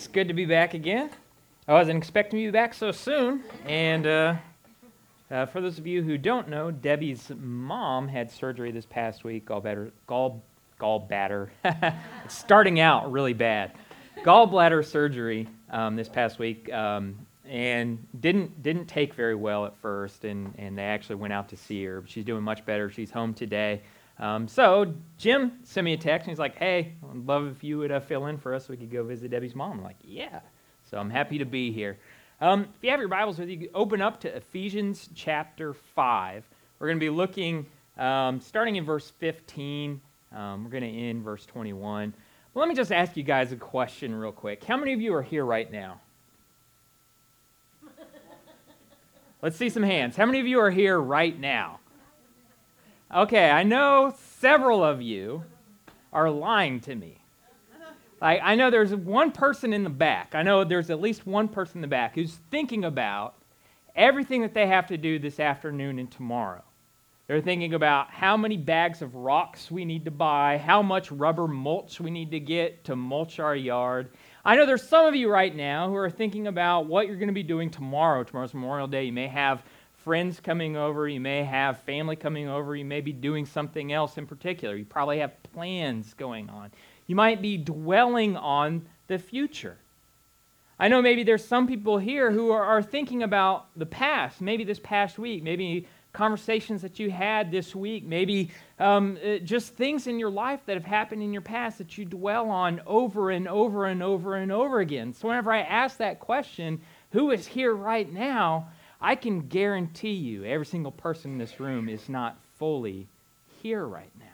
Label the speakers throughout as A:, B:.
A: It's good to be back again. I wasn't expecting be back so soon. And uh, uh, for those of you who don't know, Debbie's mom had surgery this past week, gallbladder, gall, gallbladder. it's starting out really bad. Gallbladder surgery um, this past week, um, and didn't didn't take very well at first. And, and they actually went out to see her. She's doing much better. She's home today. Um, so Jim sent me a text and he's like, "Hey, I'd love if you would uh, fill in for us so we could go visit Debbie's mom." I'm like, "Yeah." So I'm happy to be here. Um, if you have your Bibles with you, open up to Ephesians chapter five. We're going to be looking um, starting in verse 15. Um, we're going to end verse 21. Well, let me just ask you guys a question real quick. How many of you are here right now? Let's see some hands. How many of you are here right now? Okay, I know several of you are lying to me. Like, I know there's one person in the back. I know there's at least one person in the back who's thinking about everything that they have to do this afternoon and tomorrow. They're thinking about how many bags of rocks we need to buy, how much rubber mulch we need to get to mulch our yard. I know there's some of you right now who are thinking about what you're going to be doing tomorrow. Tomorrow's Memorial Day. You may have friends coming over, you may have family coming over, you may be doing something else in particular. You probably have plans going on. You might be dwelling on the future. I know maybe there's some people here who are, are thinking about the past, maybe this past week, maybe conversations that you had this week, maybe um, uh, just things in your life that have happened in your past that you dwell on over and over and over and over again. So, whenever I ask that question, who is here right now? I can guarantee you every single person in this room is not fully here right now.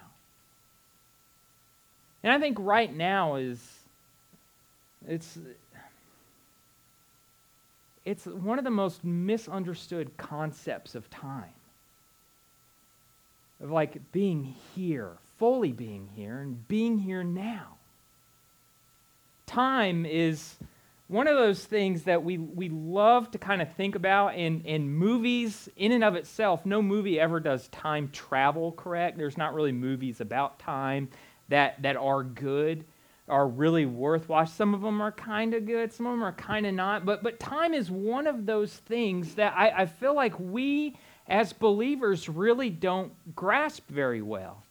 A: And I think right now is it's it's one of the most misunderstood concepts of time. Of like being here, fully being here and being here now. Time is one of those things that we, we love to kind of think about in, in movies in and of itself no movie ever does time travel correct. There's not really movies about time that, that are good are really worth watching some of them are kind of good some of them are kind of not but, but time is one of those things that I, I feel like we as believers really don't grasp very well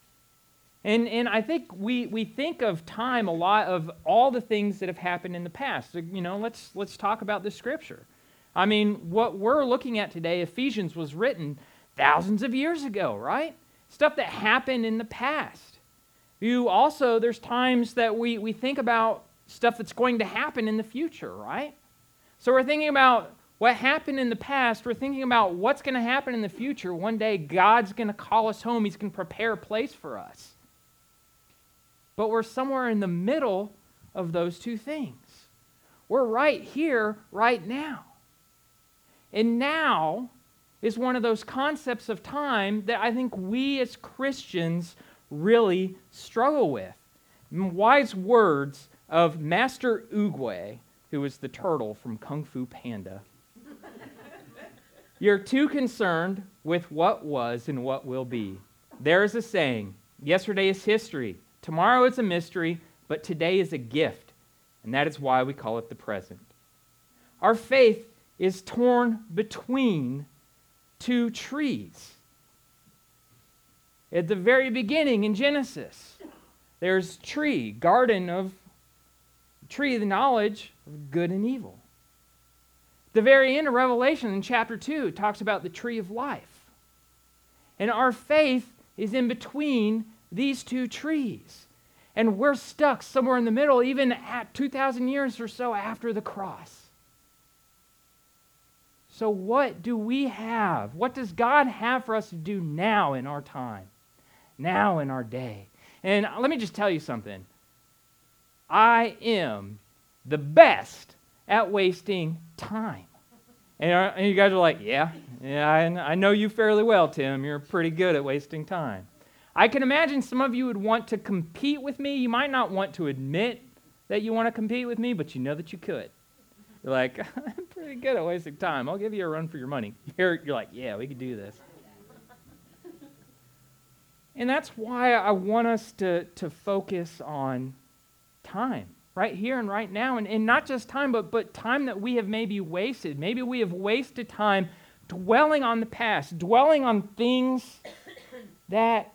A: and, and I think we, we think of time a lot of all the things that have happened in the past. You know, let's, let's talk about the scripture. I mean, what we're looking at today, Ephesians was written thousands of years ago, right? Stuff that happened in the past. You also, there's times that we, we think about stuff that's going to happen in the future, right? So we're thinking about what happened in the past. We're thinking about what's going to happen in the future. One day, God's going to call us home. He's going to prepare a place for us. But we're somewhere in the middle of those two things. We're right here, right now. And now is one of those concepts of time that I think we as Christians really struggle with. Wise words of Master Oogway, who is the turtle from Kung Fu Panda. You're too concerned with what was and what will be. There is a saying yesterday is history, Tomorrow is a mystery, but today is a gift, and that is why we call it the present. Our faith is torn between two trees. At the very beginning in Genesis, there's tree, garden of tree the knowledge of good and evil. The very end of Revelation in chapter 2 talks about the tree of life. And our faith is in between these two trees. And we're stuck somewhere in the middle, even at 2,000 years or so after the cross. So, what do we have? What does God have for us to do now in our time, now in our day? And let me just tell you something I am the best at wasting time. And, you guys are like, yeah, yeah, I know you fairly well, Tim. You're pretty good at wasting time. I can imagine some of you would want to compete with me. You might not want to admit that you want to compete with me, but you know that you could. You're like, I'm pretty good at wasting time. I'll give you a run for your money. You're, you're like, yeah, we could do this. And that's why I want us to, to focus on time right here and right now. And, and not just time, but, but time that we have maybe wasted. Maybe we have wasted time dwelling on the past, dwelling on things that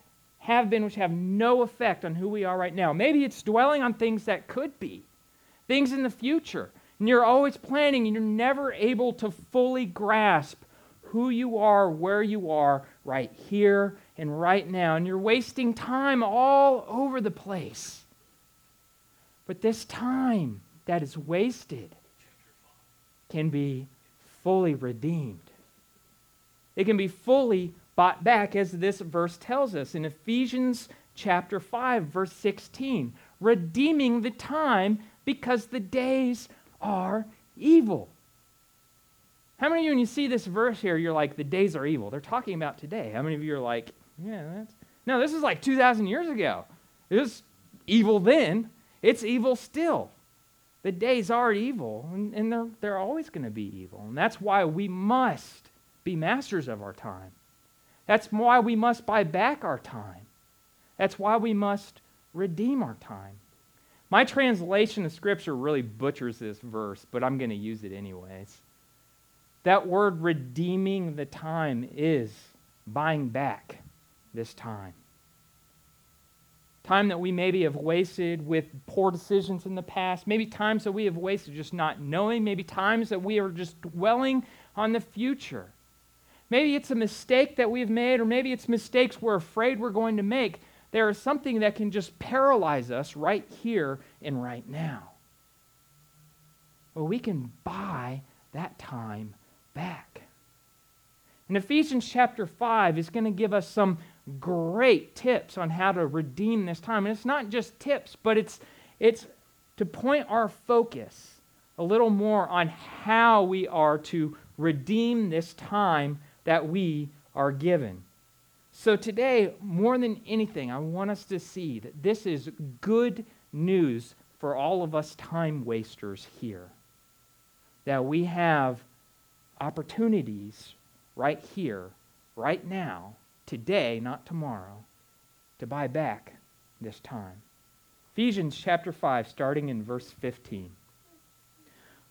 A: have been, which have no effect on who we are right now. Maybe it's dwelling on things that could be, things in the future. And you're always planning and you're never able to fully grasp who you are, where you are right here and right now. And you're wasting time all over the place. But this time that is wasted can be fully redeemed. It can be fully bought back, as this verse tells us in Ephesians chapter 5, verse 16. Redeeming the time because the days are evil. How many of you, when you see this verse here, you're like, the days are evil? They're talking about today. How many of you are like, yeah, that's. No, this is like 2,000 years ago. It was evil then, it's evil still. The days are evil, and, and they're, they're always going to be evil. And that's why we must be masters of our time. That's why we must buy back our time. That's why we must redeem our time. My translation of Scripture really butchers this verse, but I'm going to use it anyways. That word redeeming the time is buying back this time. Time that we maybe have wasted with poor decisions in the past, maybe times that we have wasted just not knowing, maybe times that we are just dwelling on the future. Maybe it's a mistake that we've made, or maybe it's mistakes we're afraid we're going to make. There is something that can just paralyze us right here and right now. Well, we can buy that time back. And Ephesians chapter 5 is going to give us some great tips on how to redeem this time. And it's not just tips, but it's, it's to point our focus a little more on how we are to redeem this time that we are given. So, today, more than anything, I want us to see that this is good news for all of us time wasters here. That we have opportunities right here, right now, today, not tomorrow, to buy back this time. Ephesians chapter 5, starting in verse 15.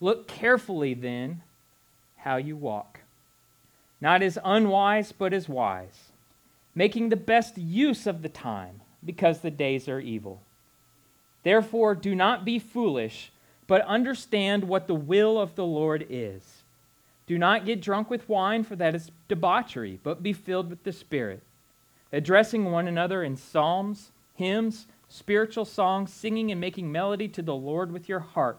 A: Look carefully then how you walk, not as unwise, but as wise, making the best use of the time, because the days are evil. Therefore, do not be foolish, but understand what the will of the Lord is. Do not get drunk with wine, for that is debauchery, but be filled with the Spirit, addressing one another in psalms, hymns, spiritual songs, singing and making melody to the Lord with your heart,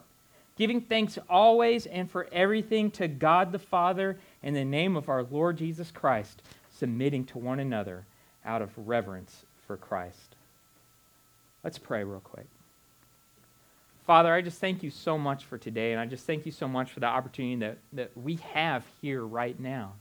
A: giving thanks always and for everything to God the Father in the name of our Lord Jesus Christ, submitting to one another out of reverence for Christ. Let's pray real quick. Father, I just thank you so much for today, and I just thank you so much for the opportunity that, that we have here right now.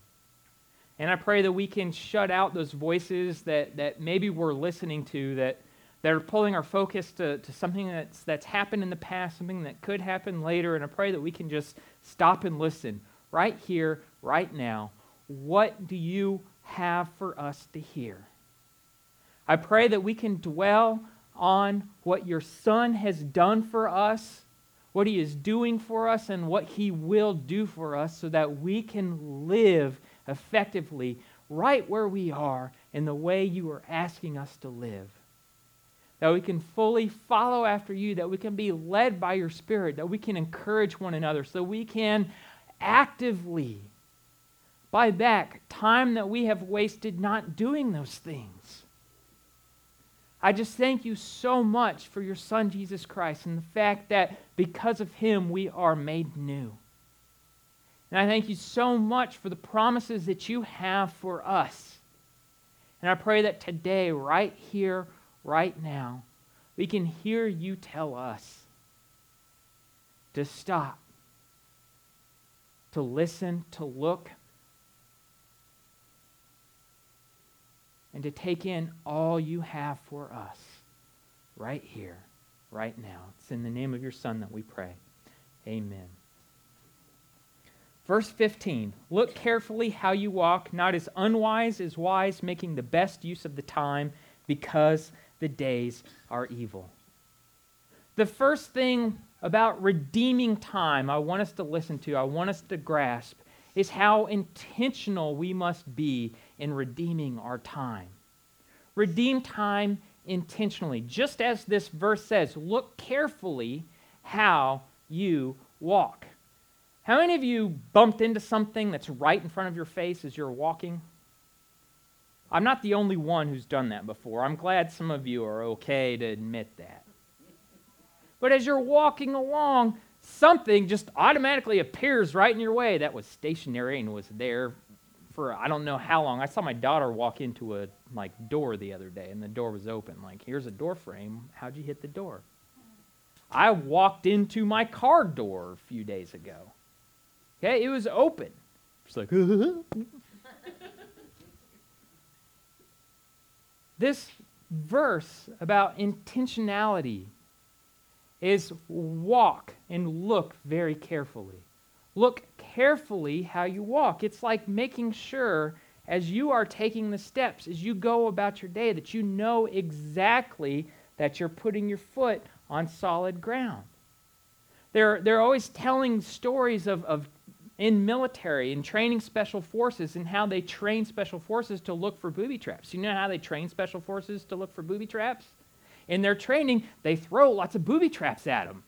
A: And I pray that we can shut out those voices that, that maybe we're listening to that, that are pulling our focus to, to something that's, that's happened in the past, something that could happen later. And I pray that we can just stop and listen right here, right now. What do you have for us to hear? I pray that we can dwell on what your Son has done for us, what He is doing for us, and what He will do for us so that we can live effectively right where we are in the way you are asking us to live. That we can fully follow after you, that we can be led by your Spirit, that we can encourage one another, so we can actively buy back time that we have wasted not doing those things. I just thank you so much for your Son, Jesus Christ, and the fact that because of him we are made new. And I thank you so much for the promises that you have for us. And I pray that today, right here, right now, we can hear you tell us to stop, to listen, to look, and to take in all you have for us right here, right now. It's in the name of your Son that we pray. Amen. Verse 15 Look carefully how you walk, not as unwise as wise, making the best use of the time, because the days are evil. The first thing about redeeming time I want us to listen to, I want us to grasp, is how intentional we must be in redeeming our time. Redeem time intentionally. Just as this verse says, look carefully how you walk. How many of you bumped into something that's right in front of your face as you're walking? I'm not the only one who's done that before. I'm glad some of you are okay to admit that. But as you're walking along, something just automatically appears right in your way that was stationary and was there for I don't know how long. I saw my daughter walk into a like door the other day and the door was open. Like, here's a door frame. How'd you hit the door? I walked into my car door a few days ago. Okay, it was open. It's like this verse about intentionality is walk and look very carefully. Look carefully how you walk. It's like making sure as you are taking the steps, as you go about your day, that you know exactly that you're putting your foot on solid ground. They're, they're always telling stories of, of in military and training special forces and how they train special forces to look for booby traps. You know how they train special forces to look for booby traps? In their training, they throw lots of booby traps at them.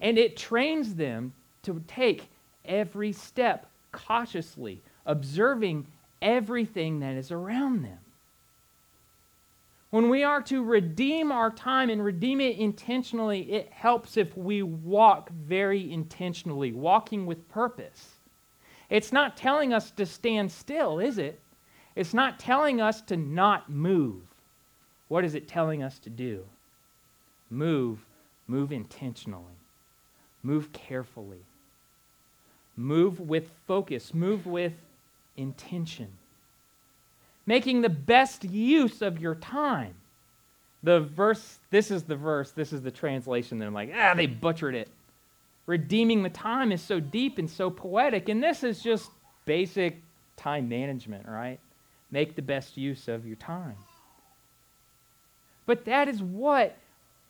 A: And it trains them to take every step cautiously, observing everything that is around them. When we are to redeem our time and redeem it intentionally, it helps if we walk very intentionally, walking with purpose. It's not telling us to stand still, is it? It's not telling us to not move. What is it telling us to do? Move, move intentionally, move carefully, move with focus, move with intention making the best use of your time. The verse, this is the verse, this is the translation that I'm like, ah, they butchered it. Redeeming the time is so deep and so poetic, and this is just basic time management, right? Make the best use of your time. But that is what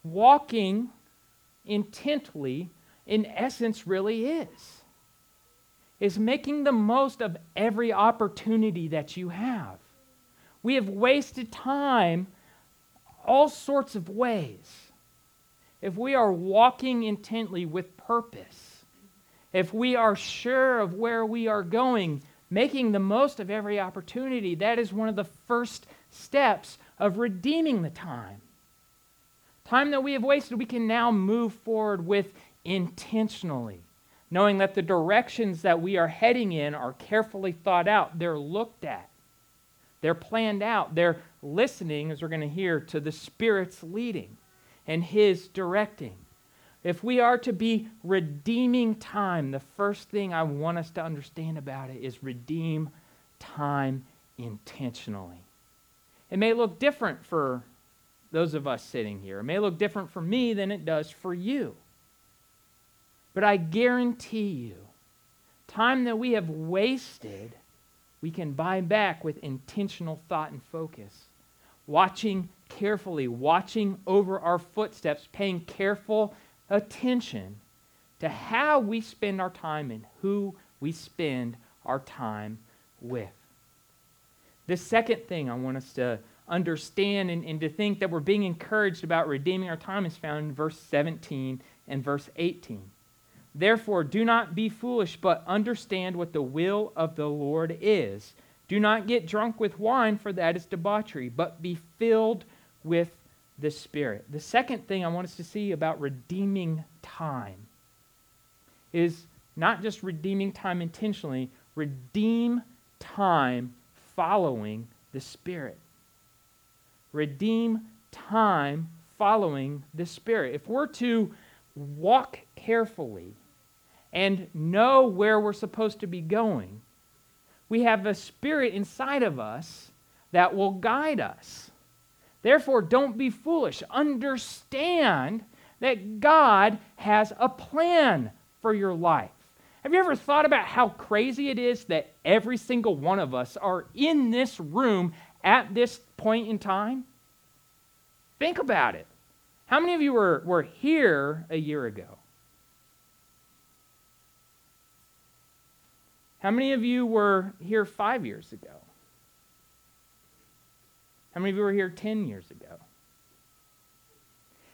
A: walking intently, in essence, really is. Is making the most of every opportunity that you have. We have wasted time all sorts of ways. If we are walking intently with purpose, if we are sure of where we are going, making the most of every opportunity, that is one of the first steps of redeeming the time. Time that we have wasted, we can now move forward with intentionally, knowing that the directions that we are heading in are carefully thought out, they're looked at. They're planned out. They're listening, as we're going to hear, to the Spirit's leading and His directing. If we are to be redeeming time, the first thing I want us to understand about it is redeem time intentionally. It may look different for those of us sitting here. It may look different for me than it does for you. But I guarantee you, time that we have wasted we can buy back with intentional thought and focus. Watching carefully, watching over our footsteps, paying careful attention to how we spend our time and who we spend our time with. The second thing I want us to understand and, and to think that we're being encouraged about redeeming our time is found in verse 17 and verse 18. Therefore, do not be foolish, but understand what the will of the Lord is. Do not get drunk with wine, for that is debauchery, but be filled with the Spirit. The second thing I want us to see about redeeming time is not just redeeming time intentionally, redeem time following the Spirit. Redeem time following the Spirit. If we're to walk carefully and know where we're supposed to be going, we have a spirit inside of us that will guide us. Therefore, don't be foolish. Understand that God has a plan for your life. Have you ever thought about how crazy it is that every single one of us are in this room at this point in time? Think about it. How many of you were, were here a year ago? How many of you were here five years ago? How many of you were here 10 years ago?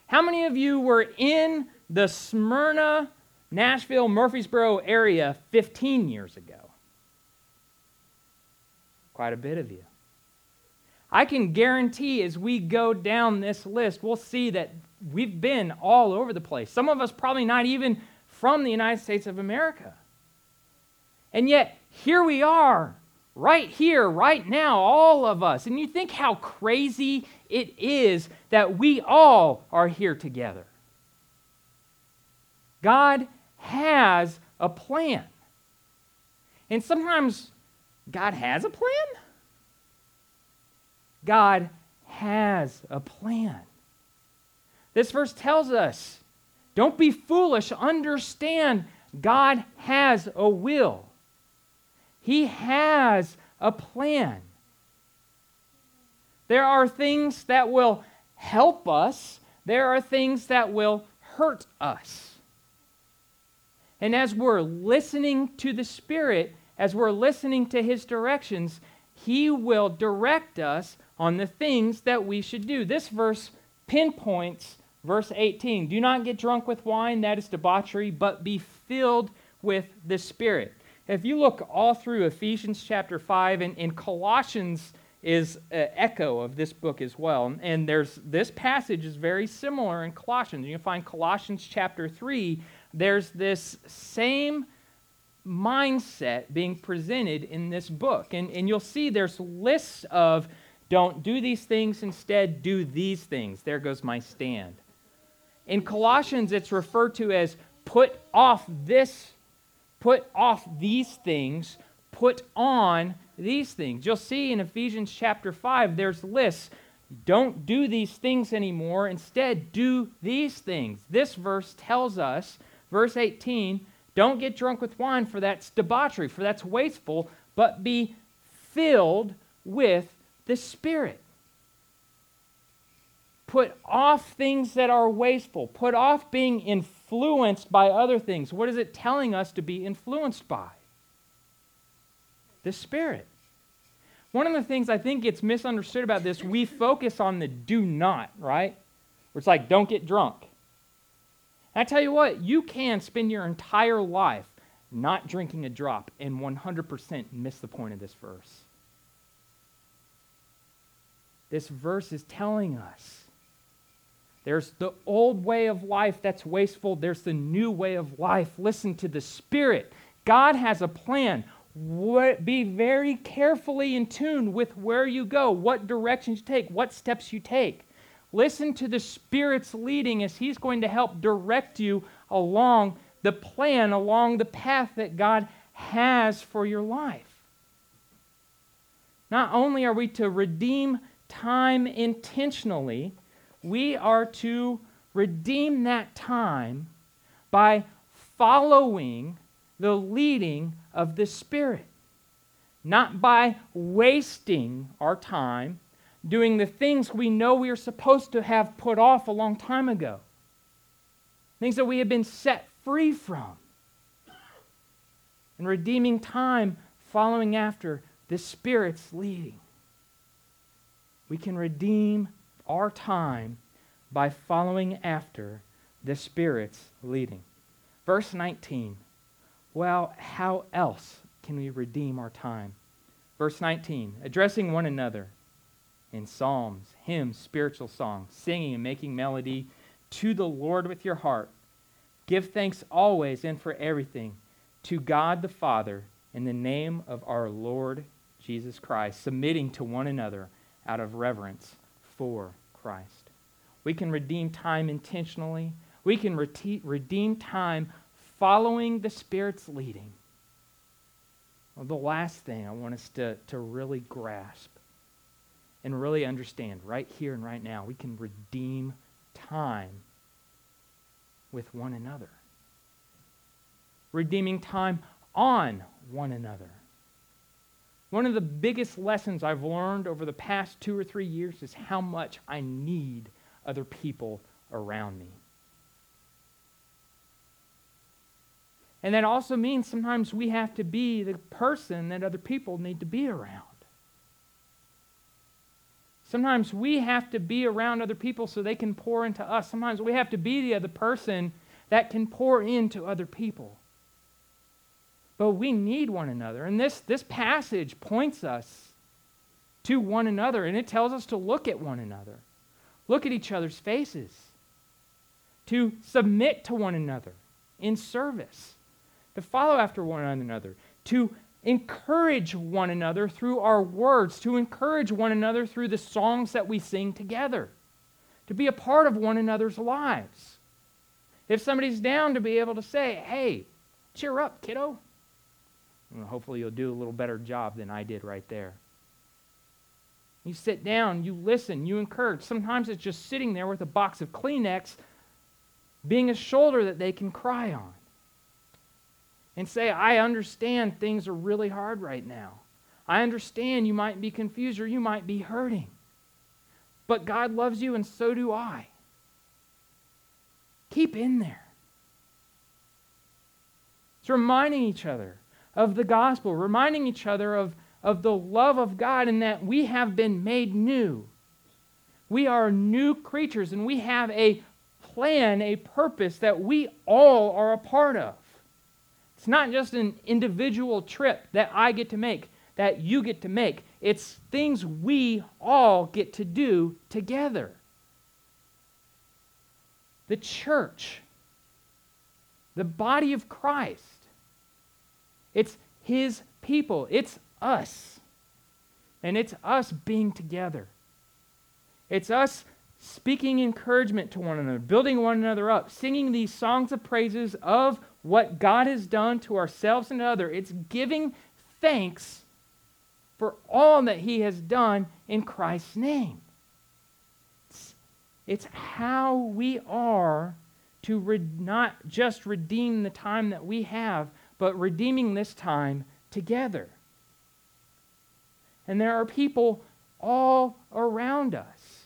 A: How many of you were in the Smyrna, Nashville, Murfreesboro area 15 years ago? Quite a bit of you. I can guarantee as we go down this list, we'll see that we've been all over the place. Some of us probably not even from the United States of America. And yet, here we are, right here, right now, all of us. And you think how crazy it is that we all are here together. God has a plan. And sometimes God has a plan. God has a plan. This verse tells us don't be foolish, understand God has a will. He has a plan. There are things that will help us, there are things that will hurt us. And as we're listening to the Spirit, as we're listening to His directions, He will direct us on the things that we should do. This verse pinpoints verse 18 Do not get drunk with wine, that is debauchery, but be filled with the Spirit. If you look all through Ephesians chapter 5 and, and Colossians is an echo of this book as well. And there's this passage is very similar in Colossians. You can find Colossians chapter 3. There's this same mindset being presented in this book. And, and you'll see there's lists of don't do these things, instead do these things. There goes my stand. In Colossians, it's referred to as put off this Put off these things, put on these things. You'll see in Ephesians chapter 5, there's lists. Don't do these things anymore. Instead, do these things. This verse tells us, verse 18, don't get drunk with wine, for that's debauchery, for that's wasteful, but be filled with the Spirit. Put off things that are wasteful. Put off being influenced influenced by other things. What is it telling us to be influenced by? The Spirit. One of the things I think gets misunderstood about this, we focus on the do not, right? Where it's like, don't get drunk. And I tell you what, you can spend your entire life not drinking a drop and 100% miss the point of this verse. This verse is telling us there's the old way of life that's wasteful. There's the new way of life. Listen to the Spirit. God has a plan. Be very carefully in tune with where you go, what directions you take, what steps you take. Listen to the Spirit's leading as He's going to help direct you along the plan, along the path that God has for your life. Not only are we to redeem time intentionally, we are to redeem that time by following the leading of the Spirit, not by wasting our time doing the things we know we are supposed to have put off a long time ago, things that we have been set free from, and redeeming time following after the Spirit's leading. We can redeem our time by following after the Spirit's leading. Verse 19. Well, how else can we redeem our time? Verse 19. Addressing one another in psalms, hymns, spiritual songs, singing and making melody to the Lord with your heart. Give thanks always and for everything to God the Father in the name of our Lord Jesus Christ, submitting to one another out of reverence for Christ. We can redeem time intentionally. We can re- redeem time following the Spirit's leading. Well, the last thing I want us to, to really grasp and really understand right here and right now, we can redeem time with one another. Redeeming time on one another. One of the biggest lessons I've learned over the past two or three years is how much I need other people around me. And that also means sometimes we have to be the person that other people need to be around. Sometimes we have to be around other people so they can pour into us. Sometimes we have to be the other person that can pour into other people. But we need one another. And this, this passage points us to one another, and it tells us to look at one another, look at each other's faces, to submit to one another in service to follow after one another, to encourage one another through our words, to encourage one another through the songs that we sing together, to be a part of one another's lives. If somebody's down, to be able to say, hey, cheer up, kiddo. And hopefully, you'll do a little better job than I did right there. You sit down, you listen, you encourage. Sometimes it's just sitting there with a box of Kleenex being a shoulder that they can cry on and say, I understand things are really hard right now. I understand you might be confused or you might be hurting. But God loves you, and so do I. Keep in there. It's reminding each other of the gospel, reminding each other of, of the love of God and that we have been made new. We are new creatures and we have a plan, a purpose that we all are a part of. It's not just an individual trip that I get to make, that you get to make. It's things we all get to do together. The church, the body of Christ, it's his people, it's us. And it's us being together. It's us speaking encouragement to one another, building one another up, singing these songs of praises of what God has done to ourselves and other. It's giving thanks for all that He has done in Christ's name. It's, it's how we are to re- not just redeem the time that we have, but redeeming this time together. And there are people all around us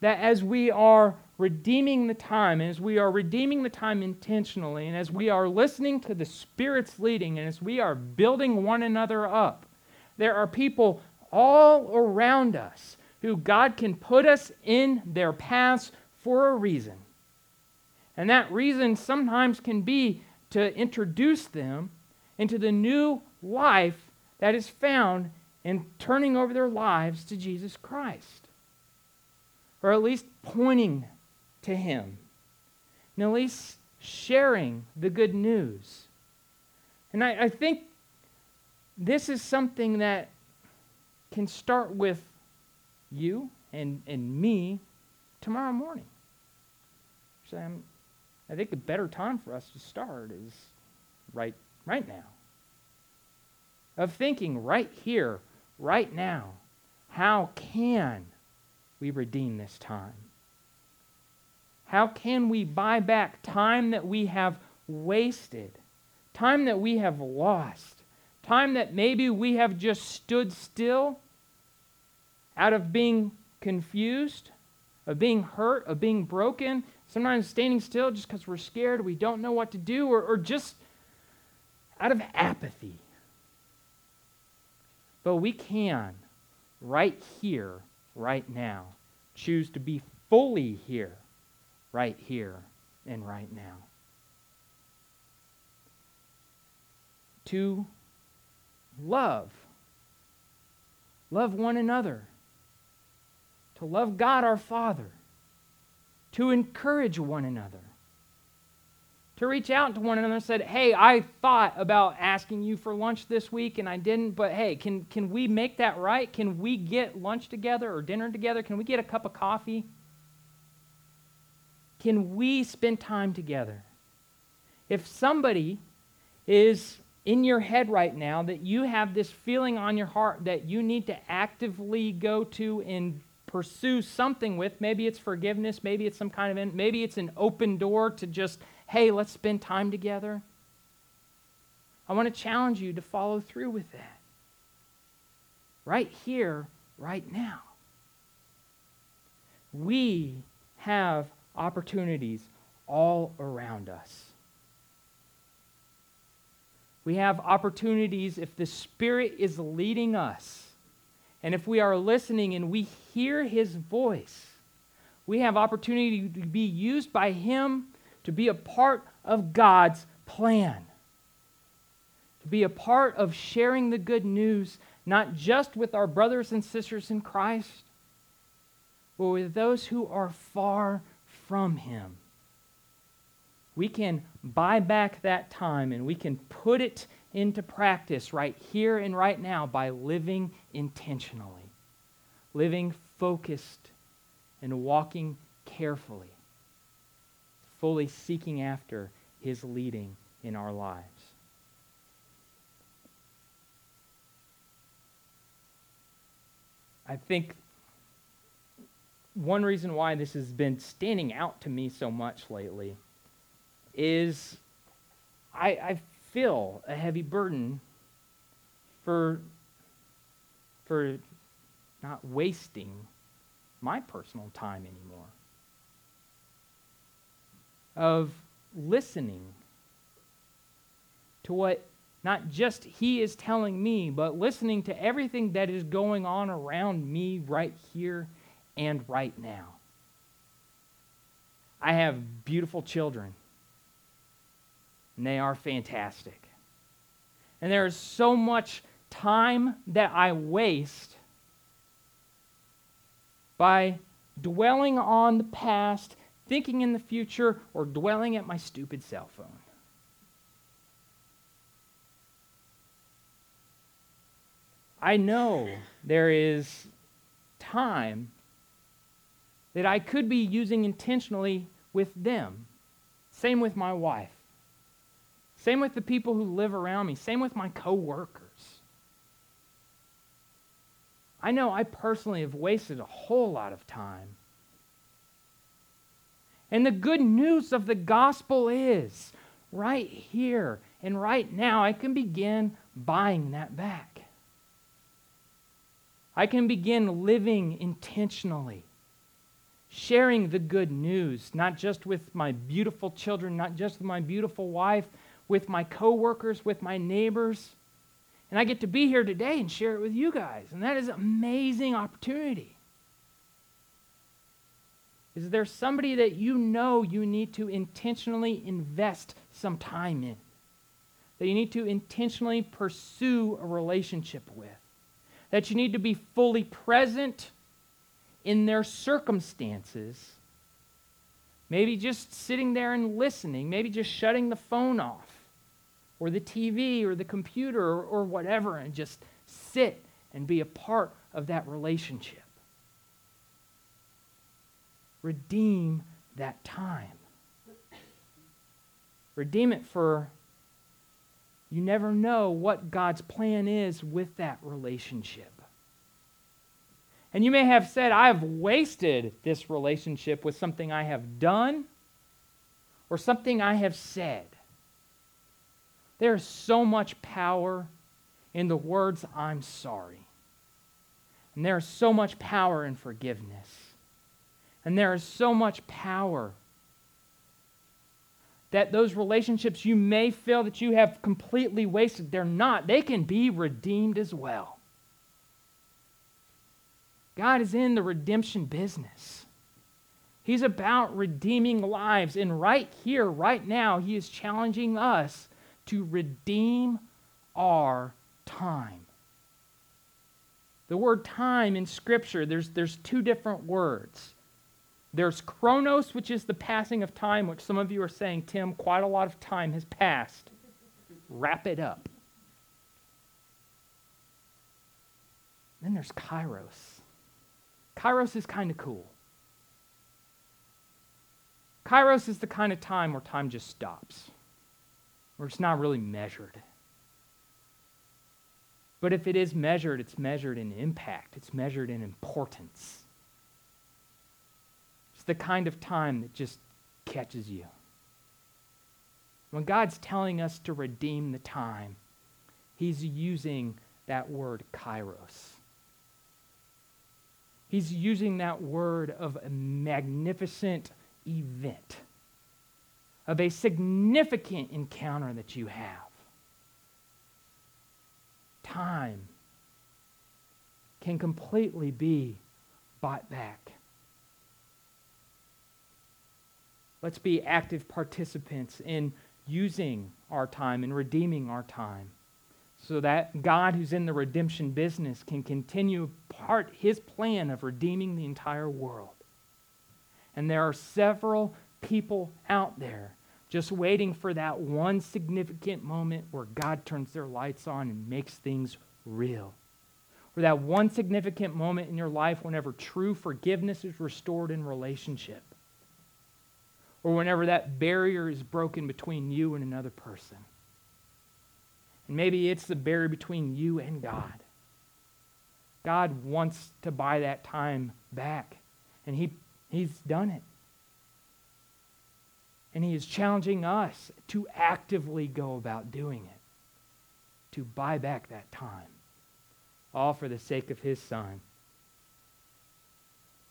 A: that as we are redeeming the time, and as we are redeeming the time intentionally, and as we are listening to the Spirit's leading, and as we are building one another up, there are people all around us who God can put us in their paths for a reason. And that reason sometimes can be to introduce them into the new life that is found in turning over their lives to Jesus Christ or at least pointing to Him, and at least sharing the good news. And I, I think this is something that can start with you and, and me tomorrow morning. So I'm, I think a better time for us to start is right, right now. Of thinking right here, right now, how can we redeem this time? How can we buy back time that we have wasted, time that we have lost, time that maybe we have just stood still out of being confused, of being hurt, of being broken, sometimes standing still just because we're scared, we don't know what to do, or, or just out of apathy. But we can, right here, right now. Choose to be fully here, right here and right now. To love. Love one another. To love God our Father. To encourage one another to reach out to one another and said, Hey, I thought about asking you for lunch this week and I didn't, but hey, can, can we make that right? Can we get lunch together or dinner together? Can we get a cup of coffee? Can we spend time together? If somebody is in your head right now that you have this feeling on your heart that you need to actively go to and pursue something with, maybe it's forgiveness, maybe it's some kind of, maybe it's an open door to just hey, let's spend time together. I want to challenge you to follow through with that. Right here, right now. We have opportunities all around us. We have opportunities if the Spirit is leading us and if we are listening and we hear His voice. We have opportunity to be used by Him to be a part of God's plan, to be a part of sharing the good news, not just with our brothers and sisters in Christ, but with those who are far from Him. We can buy back that time and we can put it into practice right here and right now by living intentionally, living focused, and walking carefully, fully seeking after His leading in our lives. I think one reason why this has been standing out to me so much lately is I, I feel a heavy burden for, for not wasting my personal time anymore, of listening to what not just he is telling me, but listening to everything that is going on around me right here and right now. I have beautiful children, and they are fantastic. And there is so much time that I waste by dwelling on the past, thinking in the future, or dwelling at my stupid cell phone. I know there is time that I could be using intentionally with them. Same with my wife. Same with the people who live around me. Same with my coworkers. I know I personally have wasted a whole lot of time. And the good news of the gospel is right here and right now, I can begin buying that back. I can begin living intentionally sharing the good news, not just with my beautiful children, not just with my beautiful wife, with my coworkers, with my neighbors. And I get to be here today and share it with you guys. And that is an amazing opportunity. Is there somebody that you know you need to intentionally invest some time in? That you need to intentionally pursue a relationship with? That you need to be fully present in their circumstances, maybe just sitting there and listening, maybe just shutting the phone off, or the TV, or the computer, or, or whatever, and just sit and be a part of that relationship. Redeem that time. Redeem it for you never know what God's plan is with that relationship. And you may have said, I've wasted this relationship with something I have done or something I have said. There's so much power in the words, I'm sorry. And there is so much power in forgiveness. And there is so much power that those relationships you may feel that you have completely wasted, they're not. They can be redeemed as well. God is in the redemption business. He's about redeeming lives. And right here, right now, He is challenging us to redeem our time. The word time in Scripture, there's, there's two different words. There's chronos, which is the passing of time, which some of you are saying, Tim, quite a lot of time has passed. Wrap it up. Then there's kairos. Kairos is kind of cool. Kairos is the kind of time where time just stops, where it's not really measured. But if it is measured, it's measured in impact, it's measured in importance. It's the kind of time that just catches you. When God's telling us to redeem the time, He's using that word kairos. He's using that word of a magnificent event, of a significant encounter that you have. Time can completely be bought back. Let's be active participants in using our time and redeeming our time so that God, who's in the redemption business, can continue part his plan of redeeming the entire world. And there are several people out there just waiting for that one significant moment where God turns their lights on and makes things real. Or that one significant moment in your life whenever true forgiveness is restored in relationship or whenever that barrier is broken between you and another person. And maybe it's the barrier between you and God. God wants to buy that time back, and he, He's done it. And He is challenging us to actively go about doing it, to buy back that time, all for the sake of His Son.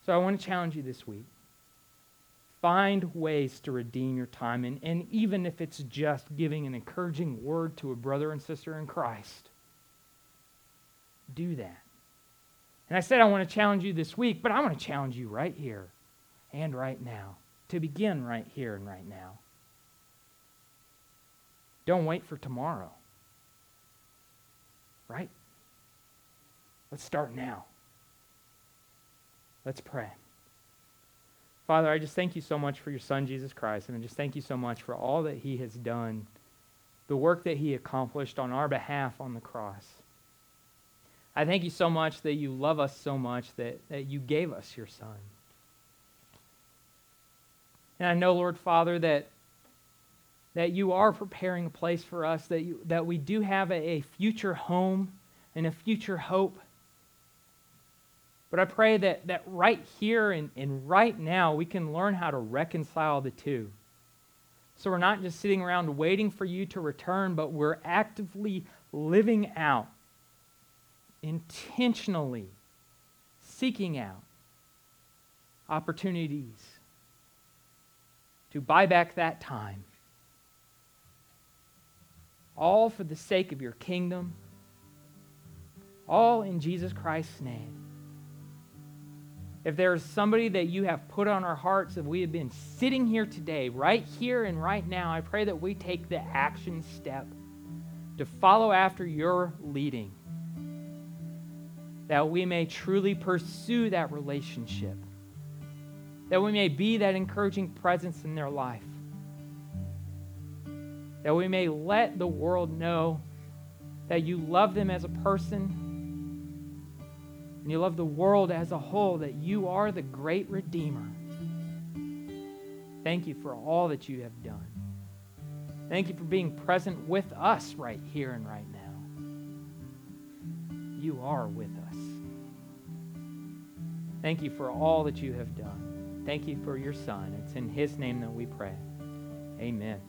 A: So I want to challenge you this week. Find ways to redeem your time. And, and even if it's just giving an encouraging word to a brother and sister in Christ, do that. And I said I want to challenge you this week, but I want to challenge you right here and right now, to begin right here and right now. Don't wait for tomorrow. Right? Let's start now. Let's pray. Father, I just thank you so much for your Son, Jesus Christ, and I just thank you so much for all that he has done, the work that he accomplished on our behalf on the cross. I thank you so much that you love us so much that, that you gave us your Son. And I know, Lord Father, that, that you are preparing a place for us, that, you, that we do have a, a future home and a future hope but I pray that, that right here and, and right now, we can learn how to reconcile the two. So we're not just sitting around waiting for you to return, but we're actively living out, intentionally seeking out opportunities to buy back that time. All for the sake of your kingdom, all in Jesus Christ's name. If there is somebody that you have put on our hearts, if we have been sitting here today, right here and right now, I pray that we take the action step to follow after your leading. That we may truly pursue that relationship. That we may be that encouraging presence in their life. That we may let the world know that you love them as a person and you love the world as a whole, that you are the great Redeemer. Thank you for all that you have done. Thank you for being present with us right here and right now. You are with us. Thank you for all that you have done. Thank you for your Son. It's in His name that we pray. Amen.